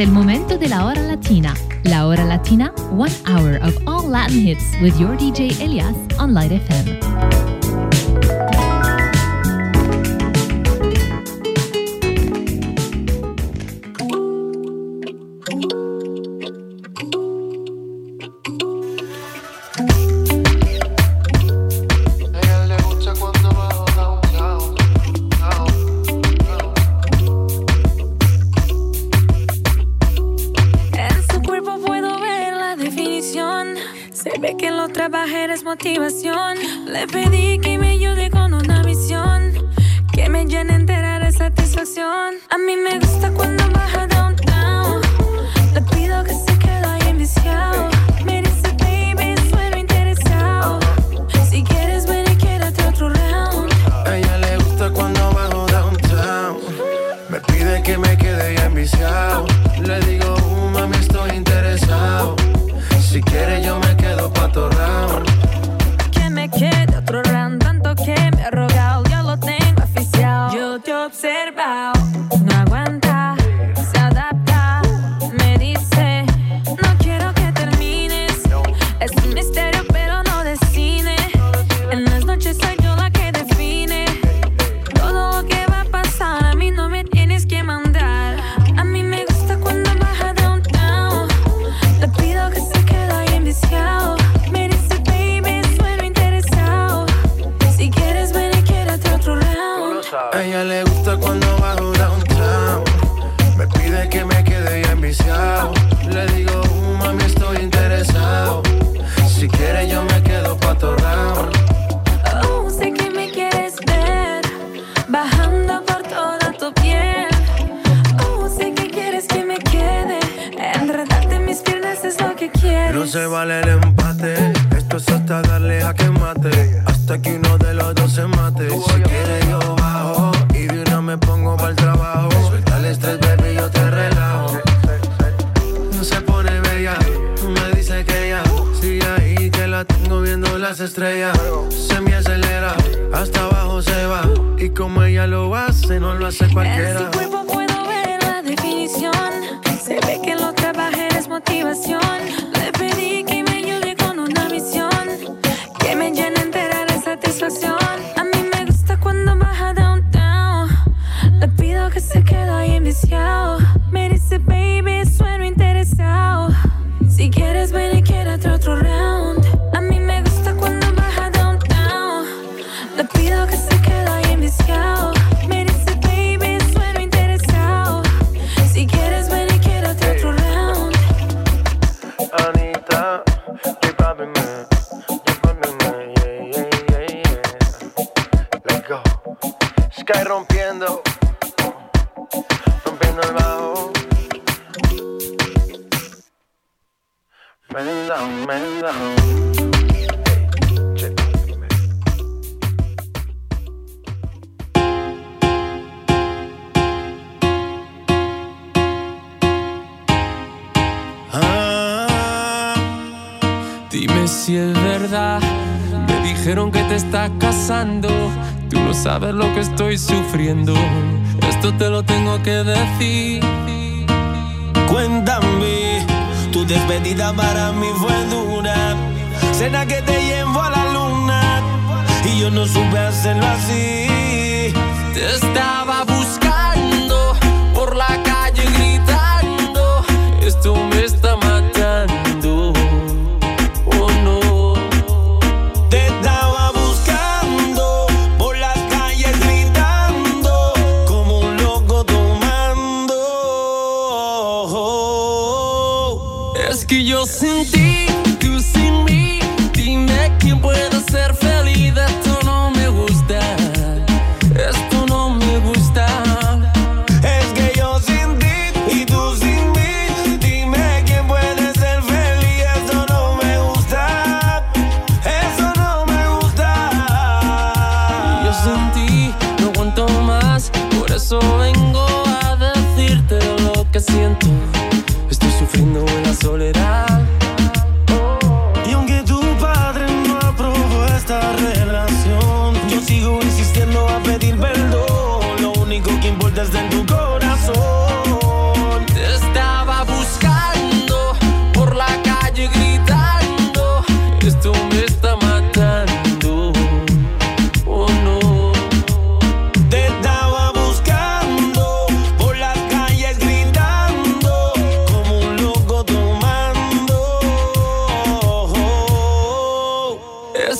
El momento de la hora latina. La hora latina, one hour of all Latin hits with your DJ Elias on Light FM. Sabes lo que estoy sufriendo. Esto te lo tengo que decir. Cuéntame, tu despedida para mí fue dura. Cena que te llevo a la luna y yo no supe hacerlo así. Te estaba buscando por la calle gritando. Esto me está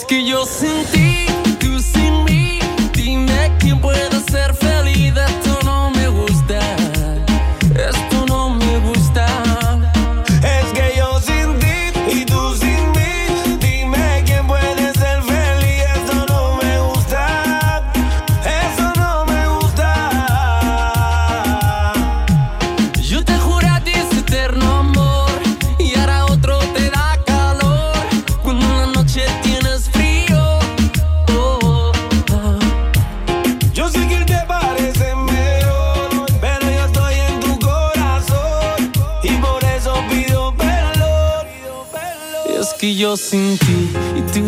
que yo sentí.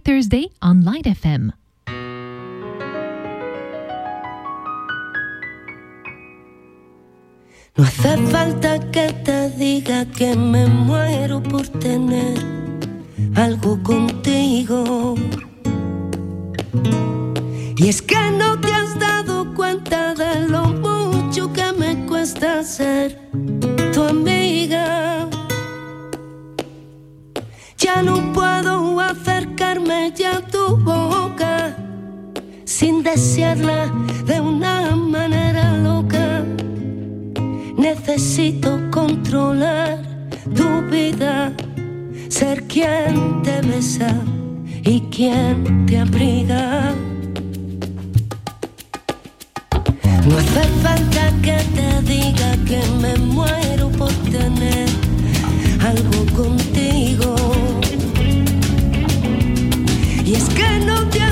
Thursday on Light FM. No hace falta que te diga que me muero por tener algo con sin desearla de una manera loca. Necesito controlar tu vida, ser quien te besa y quien te abriga. No hace falta que te diga que me muero por tener algo contigo. Y es que no te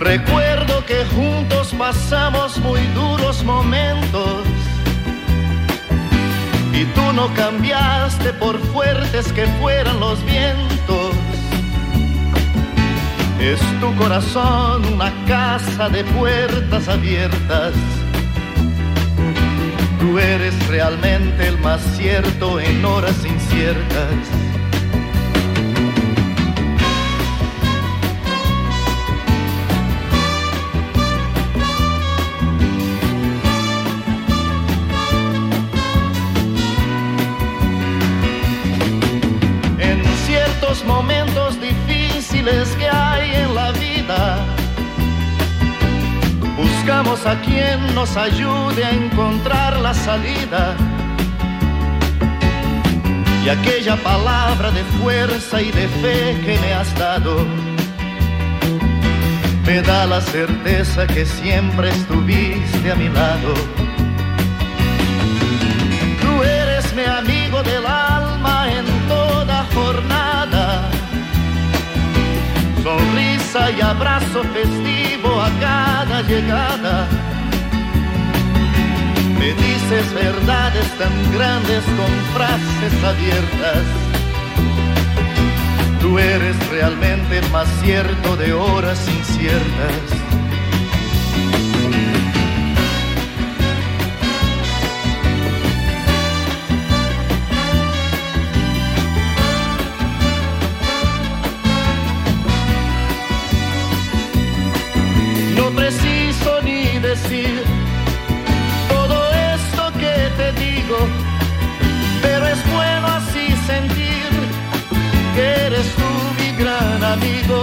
Recuerdo que juntos pasamos muy duros momentos y tú no cambiaste por fuertes que fueran los vientos. Es tu corazón una casa de puertas abiertas Tú eres realmente el más cierto en horas inciertas. A quien nos ayude a encontrar la salida. Y aquella palabra de fuerza y de fe que me has dado, me da la certeza que siempre estuviste a mi lado. Tú eres mi amigo del alma en toda jornada. Sonrisa y abrazo festivo a cada llegada. Me dices verdades tan grandes con frases abiertas. Tú eres realmente más cierto de horas inciertas. Que eres tú mi gran amigo.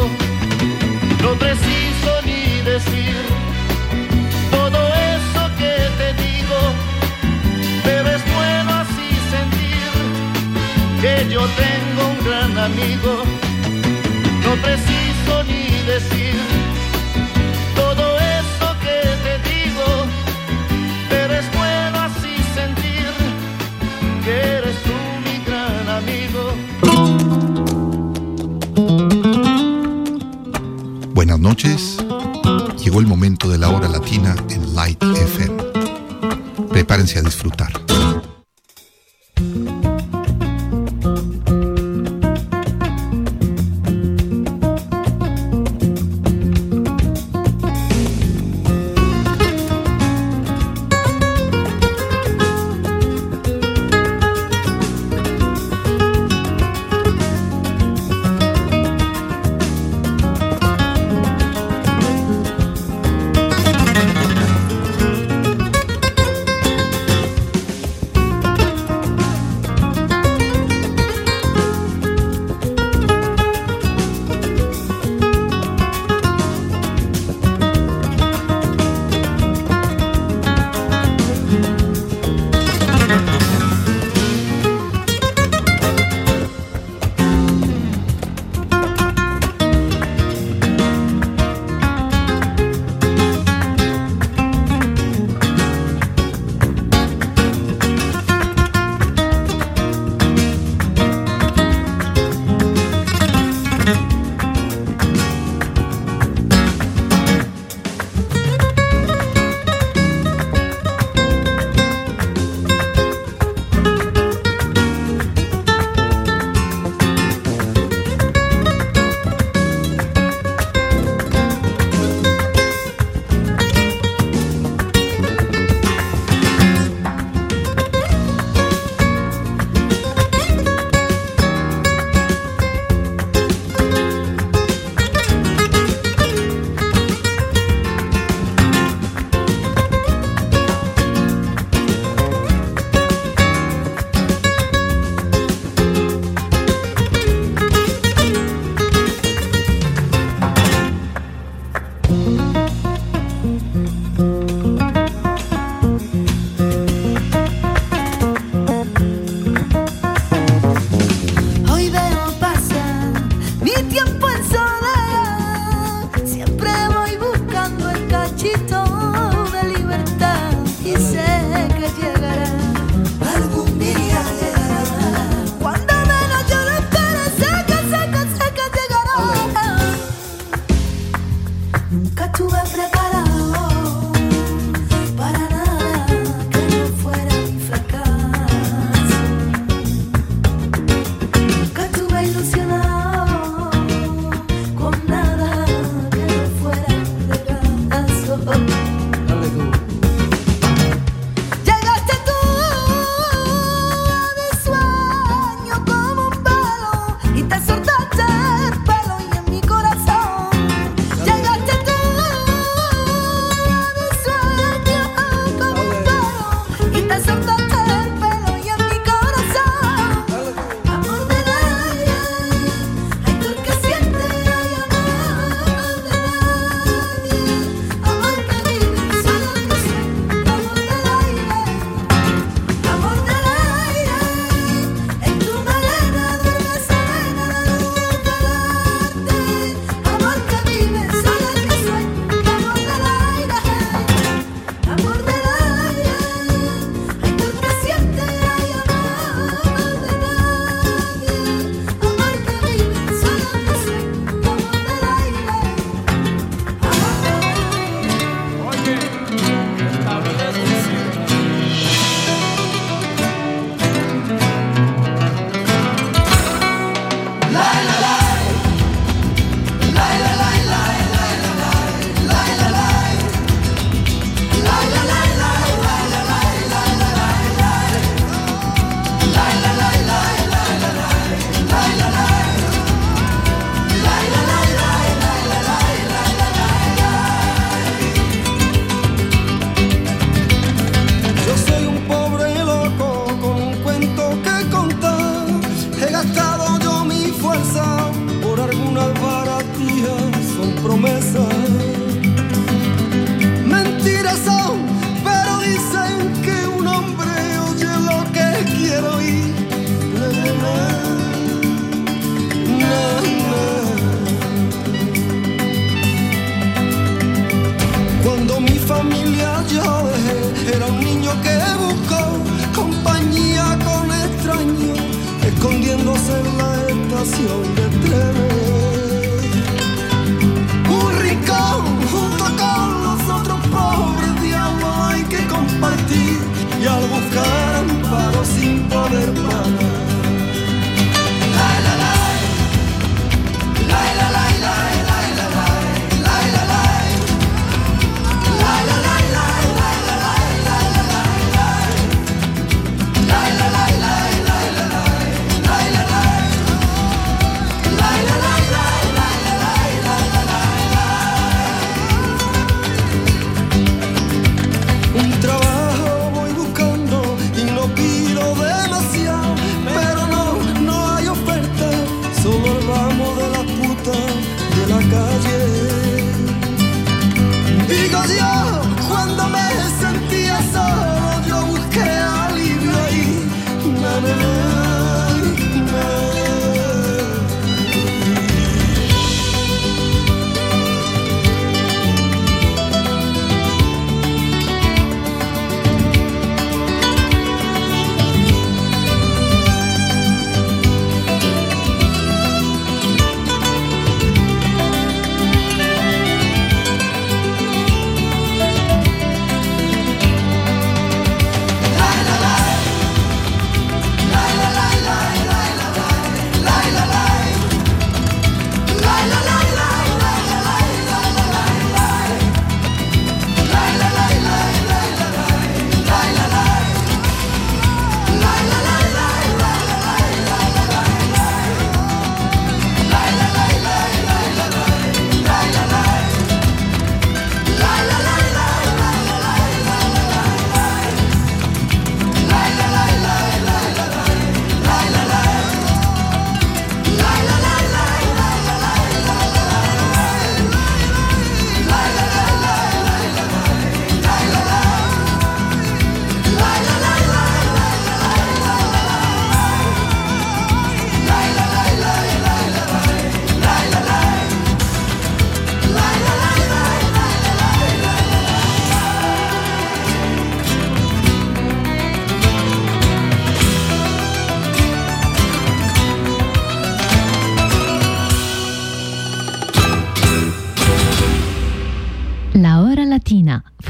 No preciso ni decir todo eso que te digo, pero es bueno así sentir que yo tengo un gran amigo. No preciso ni decir noches. Llegó el momento de la hora latina en Light FM. Prepárense a disfrutar.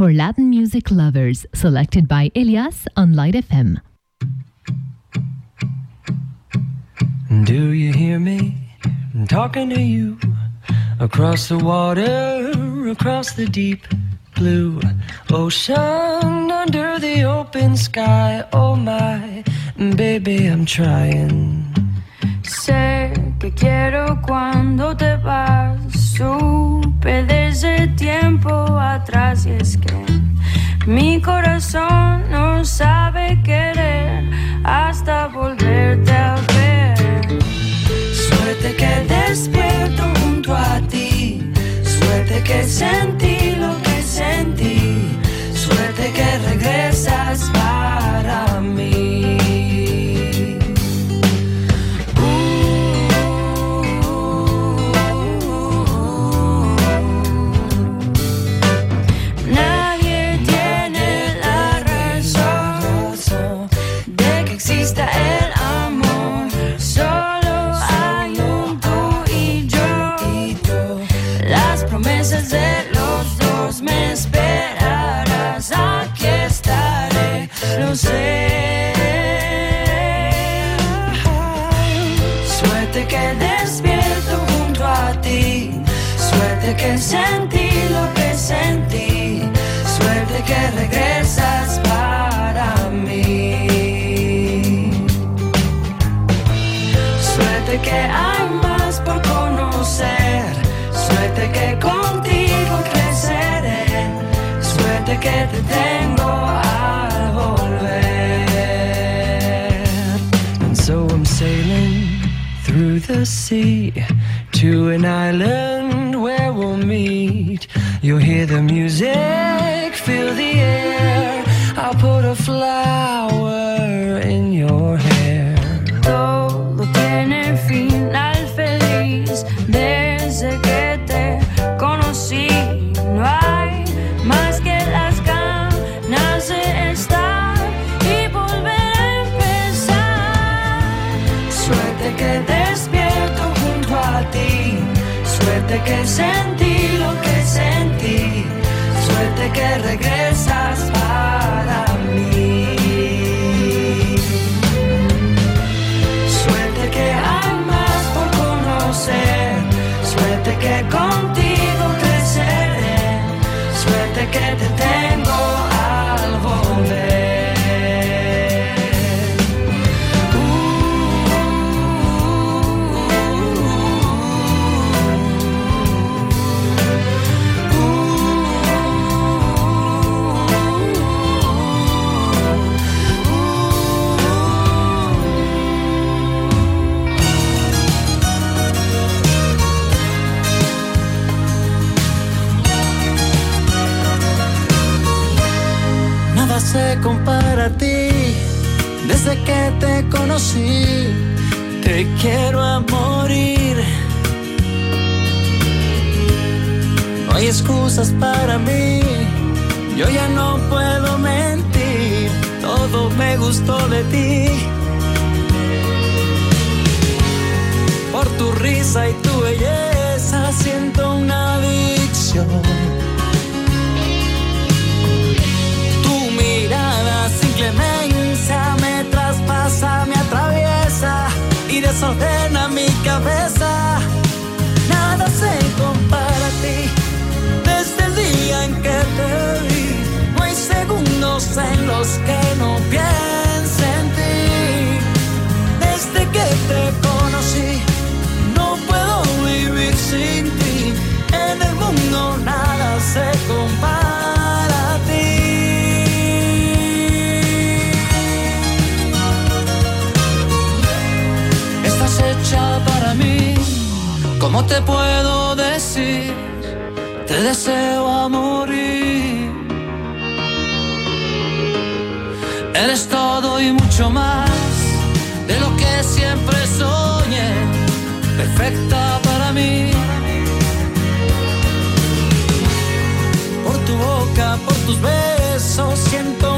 For Latin music lovers, selected by Elias on Light FM. Do you hear me? Talking to you across the water, across the deep blue ocean, under the open sky. Oh my, baby, I'm trying. Sé que quiero cuando te vas. Desde tiempo atrás y es que Mi corazón no sabe querer hasta volverte a ver. Suerte que despierto junto a ti. Suerte que sentí lo que sentí. Suerte que regresas para mí. Suerte que sentí lo que sentí. Suerte que regresas para mí. Suerte que hay más por conocer. Suerte que contigo creceré. Suerte que te tengo al volver. And so I'm sailing through the sea to an island meet. You'll hear the music, feel the air. I'll put a flower in your hair. Todo tiene final feliz desde que te conocí. No hay más que las ganas de estar y volver a empezar. Suerte que despierto junto a ti. Suerte que sentí Que regresas para mí. Suerte que hay más por conocer. Suerte que contigo creceré. Suerte que te tengo compara a ti desde que te conocí. Te quiero a morir. No hay excusas para mí. Yo ya no puedo mentir. Todo me gustó de ti. Por tu risa y tu desordena mi cabeza. Nada se compara a ti desde el día en que te vi. No hay segundos en los que no piense en ti. Desde que te conocí, no puedo vivir sin ti. En el mundo nada se compara te puedo decir? Te deseo a morir. Eres todo y mucho más de lo que siempre soñé, perfecta para mí. Por tu boca, por tus besos, siento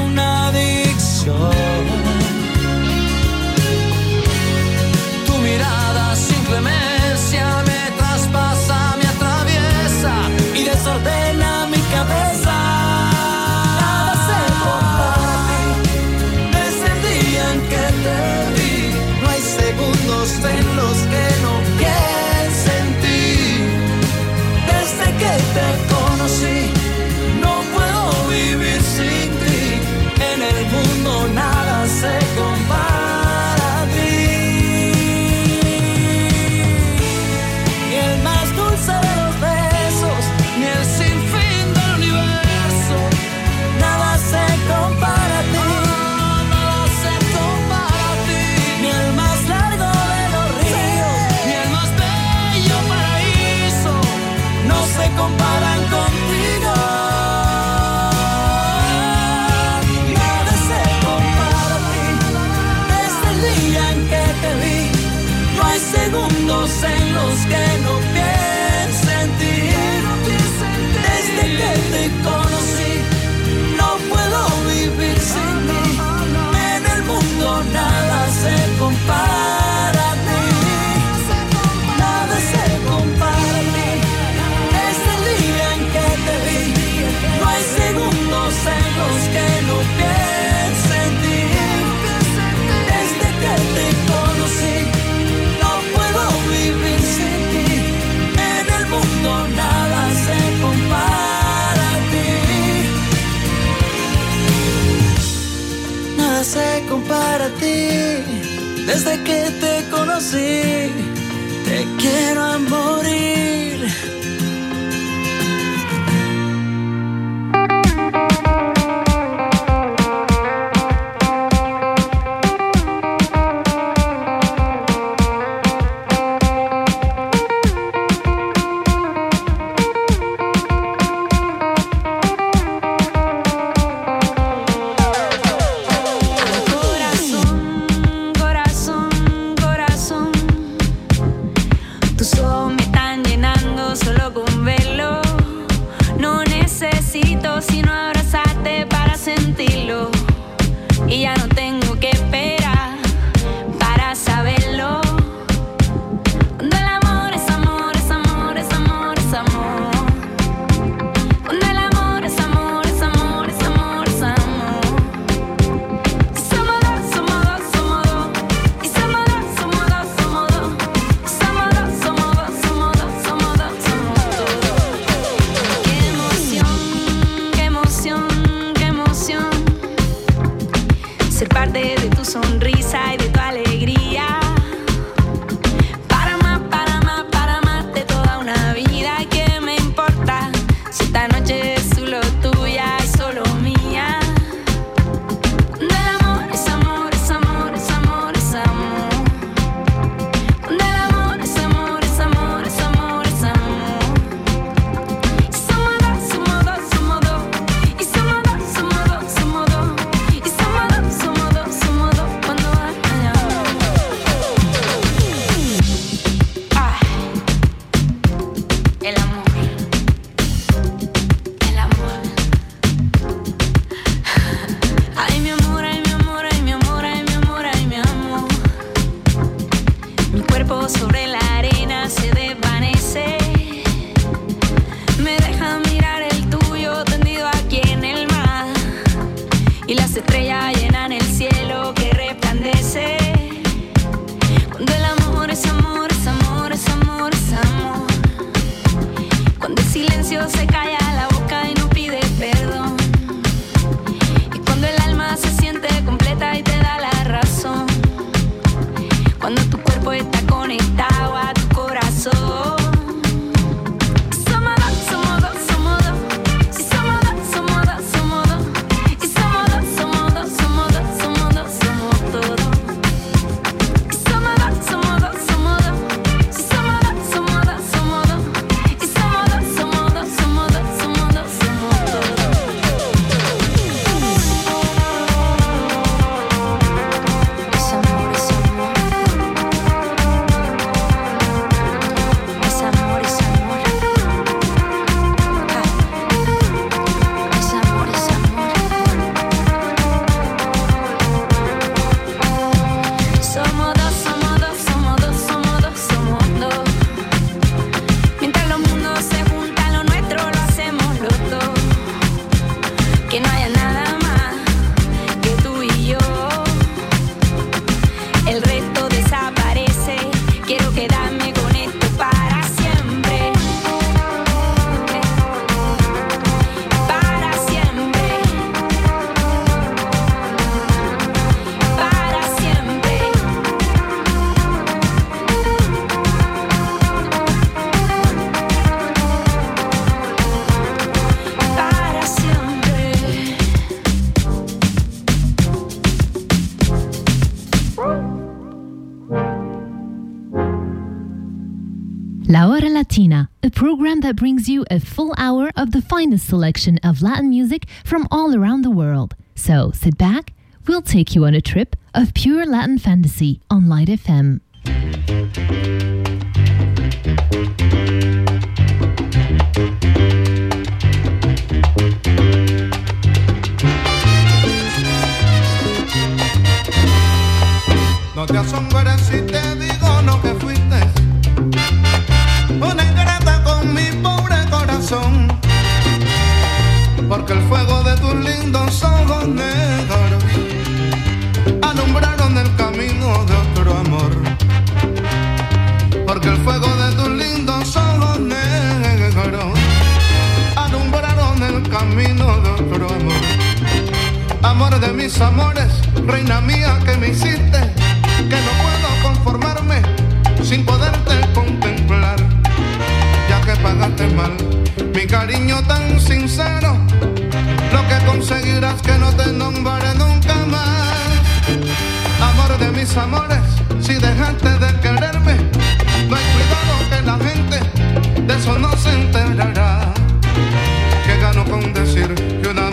brings you a full hour of the finest selection of Latin music from all around the world. So sit back, we'll take you on a trip of pure Latin fantasy on Light FM. mis amores, reina mía que me hiciste, que no puedo conformarme sin poderte contemplar, ya que pagaste mal mi cariño tan sincero, lo que conseguirás que no te nombraré nunca más. Amor de mis amores, si dejaste de quererme, no hay cuidado que la gente de eso no se enterará. Que gano con decir que una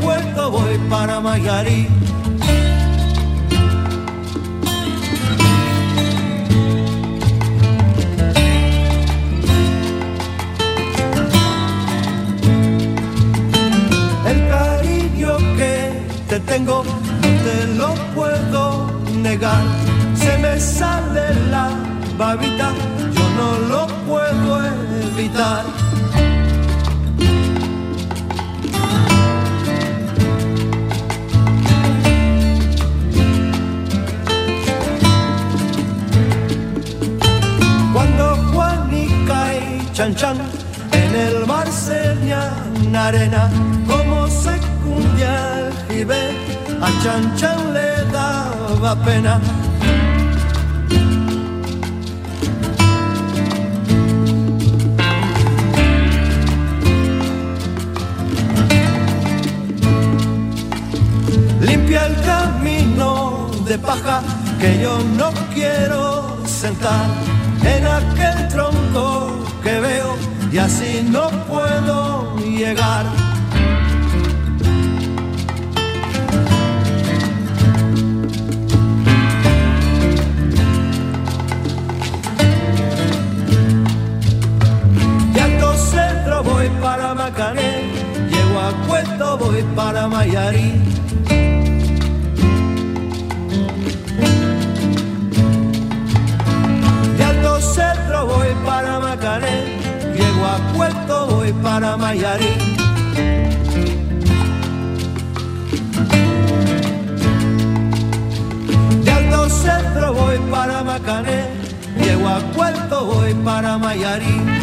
Puerto voy para Mayarí. El cariño que te tengo te lo puedo negar. Se me sale la babita, yo no lo puedo evitar. Chan Chan. En el mar señan arena, como se cundia el jibe, a Chan Chan le daba pena. Limpia el camino de paja que yo no quiero sentar en aquel tronco que veo y así no puedo llegar. De Alto Centro voy para Macané, llego a Puerto voy para Mayarí. Voy para Macané, llego a Puerto voy para Mayarí. De Alto Centro voy para Macané, llego a Puerto voy para Mayarí.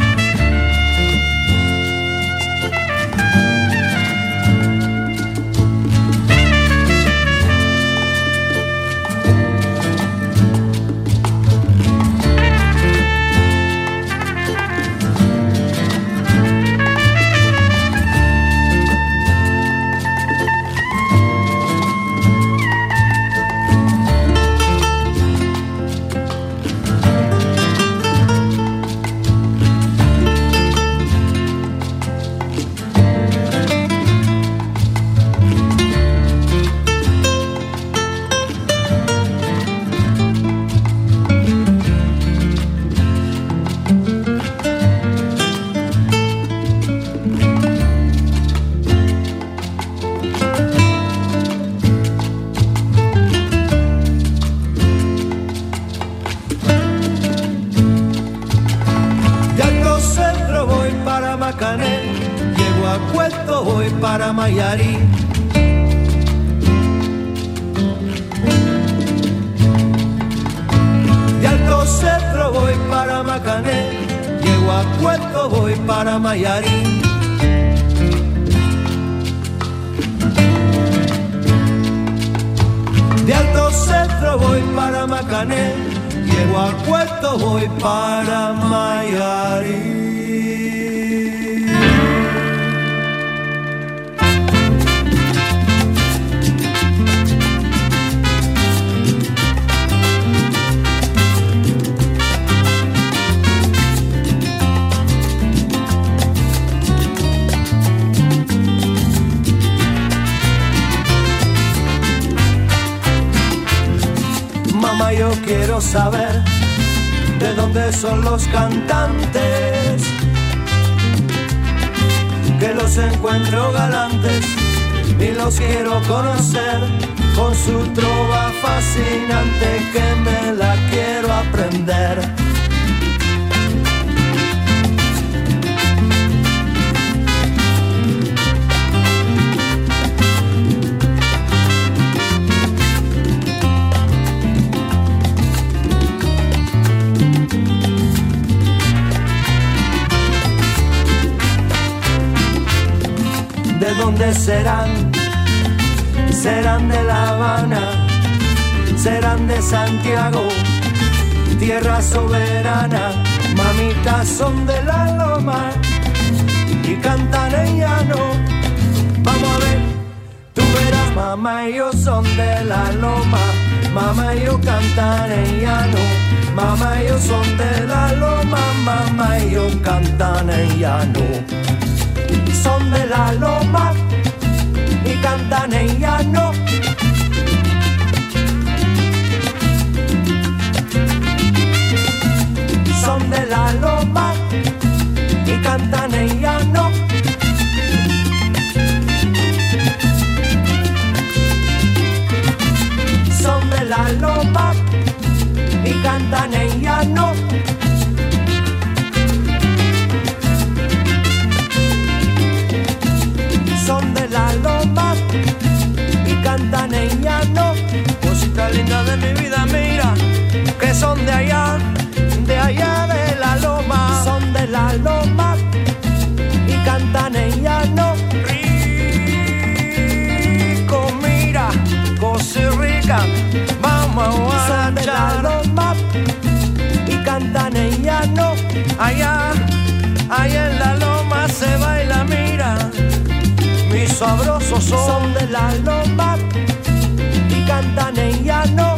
Yo quiero saber de dónde son los cantantes. Que los encuentro galantes y los quiero conocer con su trova fascinante que me la quiero aprender. Serán? Serán de La Habana, serán de Santiago, tierra soberana, mamitas son de la loma y cantan en llano. Vamos a ver, tú verás, mamá y yo son de la loma, mamá y yo cantan en llano, mamá y yo son de la loma, mamá y yo cantan en llano. Son de la loma cantan en llano. Son de la loma y cantan en llano. Son de la loma y cantan en llano. Linda de mi vida, mira, que son de allá, de allá de la loma. Son de la loma y cantan en llano. Rico, mira, cosa rica, vamos a Son de la loma y cantan en llano. Allá, allá en la loma se baila, mira. Mis sabrosos son, son de la loma cantan en llano.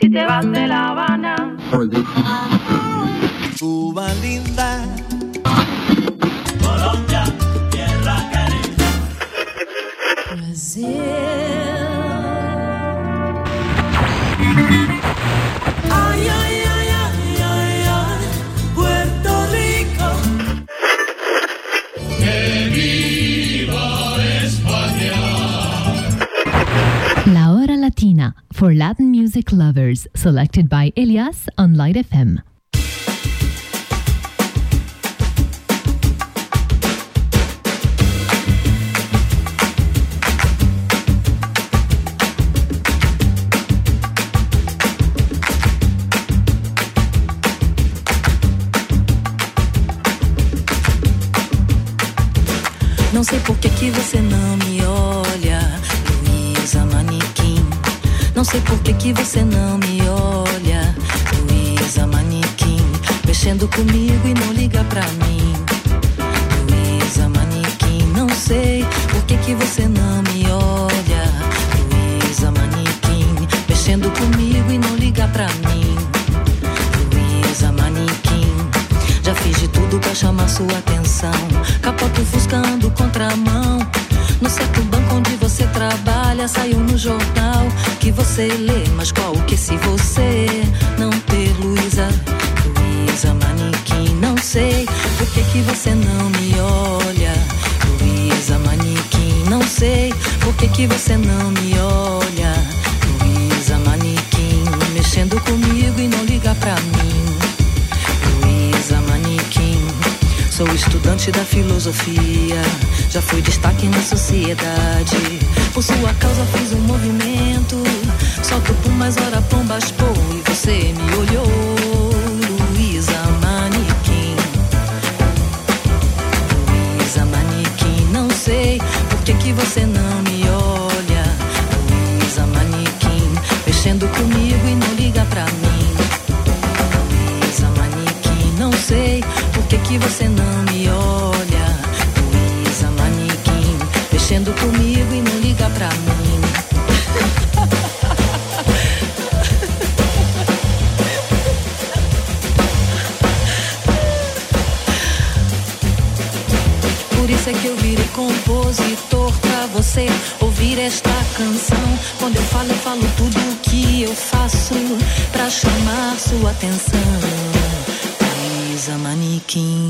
Si te vas de La Habana, Cuba linda. For Latin music lovers, selected by Elias on Light FM. Não sei por que, que você não me olha, sei por que, que você não me olha, Luísa Manequim. Mexendo comigo e não liga pra mim, Luísa Manequim. Não sei por que, que você não me olha, Luísa Manequim. Mexendo comigo e não liga pra mim, Luísa Manequim. Já fiz de tudo pra chamar sua atenção. Capoto fuscando contramão. No certo banco onde você trabalha, saiu no jornal você lê, mas qual que é se você não ter Luísa? Luísa Manique, não sei por que que você não me olha. Luísa Manique, não sei por que que você não me olha. Luísa Manique, mexendo comigo e não liga pra mim. Luísa Manique, sou estudante da filosofia, já fui destaque na sociedade. Por sua causa fiz um movimento. Só que por mais hora pombas pô e você me olhou. Luísa Manequim. Luísa Manequim, não sei por que, que você não me olha. Luísa Manequim, mexendo comigo e não liga pra mim. Luísa Manequim, não sei por que, que você não me olha. Pra mim. Por isso é que eu virei compositor pra você ouvir esta canção. Quando eu falo, eu falo tudo o que eu faço pra chamar sua atenção. Luísa Manequim.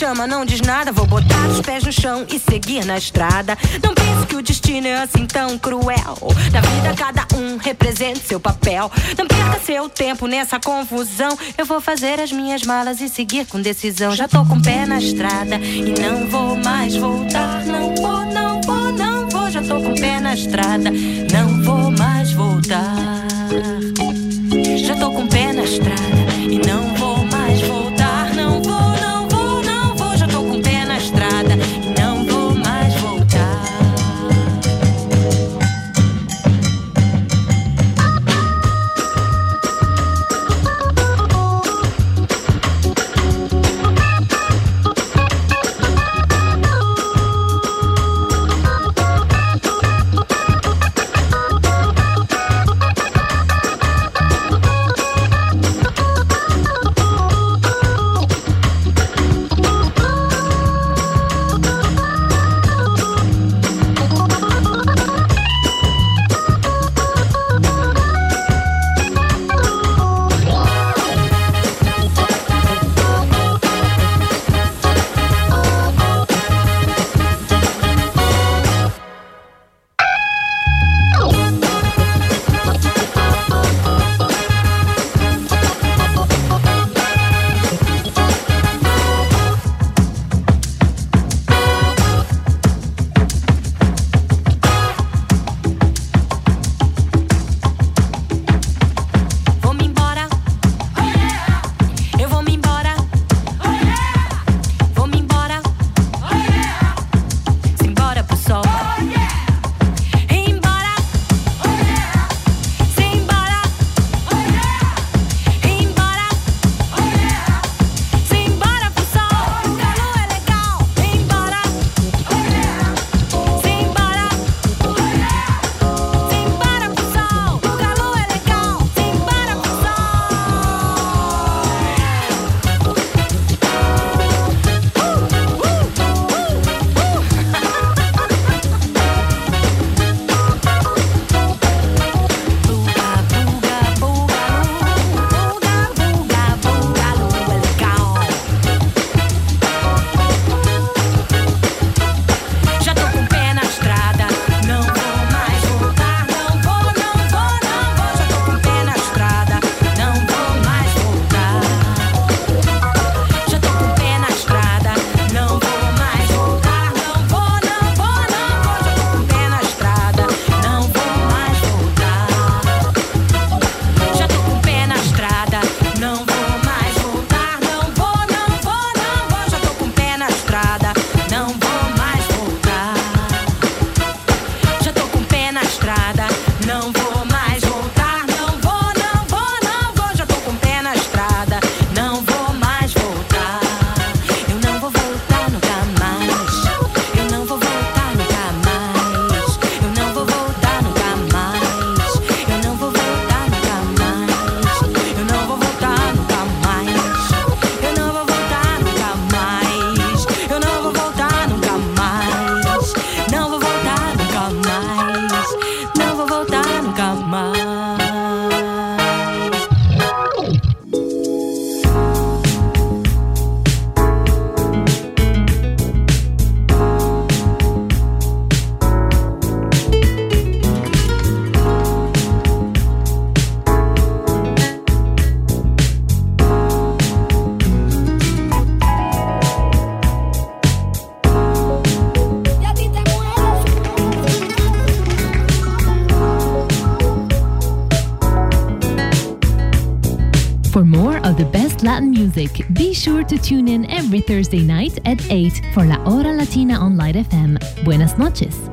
chama, não diz nada. Vou botar os pés no chão e seguir na estrada. Não penso que o destino é assim tão cruel. Na vida, cada um representa seu papel. Não perca seu tempo nessa confusão. Eu vou fazer as minhas malas e seguir com decisão. Já tô com o pé na estrada e não vou mais voltar. Não vou, não vou, não vou. Já tô com o pé na estrada, não vou mais voltar. Já tô com o pé na estrada e não vou. music. Be sure to tune in every Thursday night at 8 for La Hora Latina on Light FM. Buenas noches.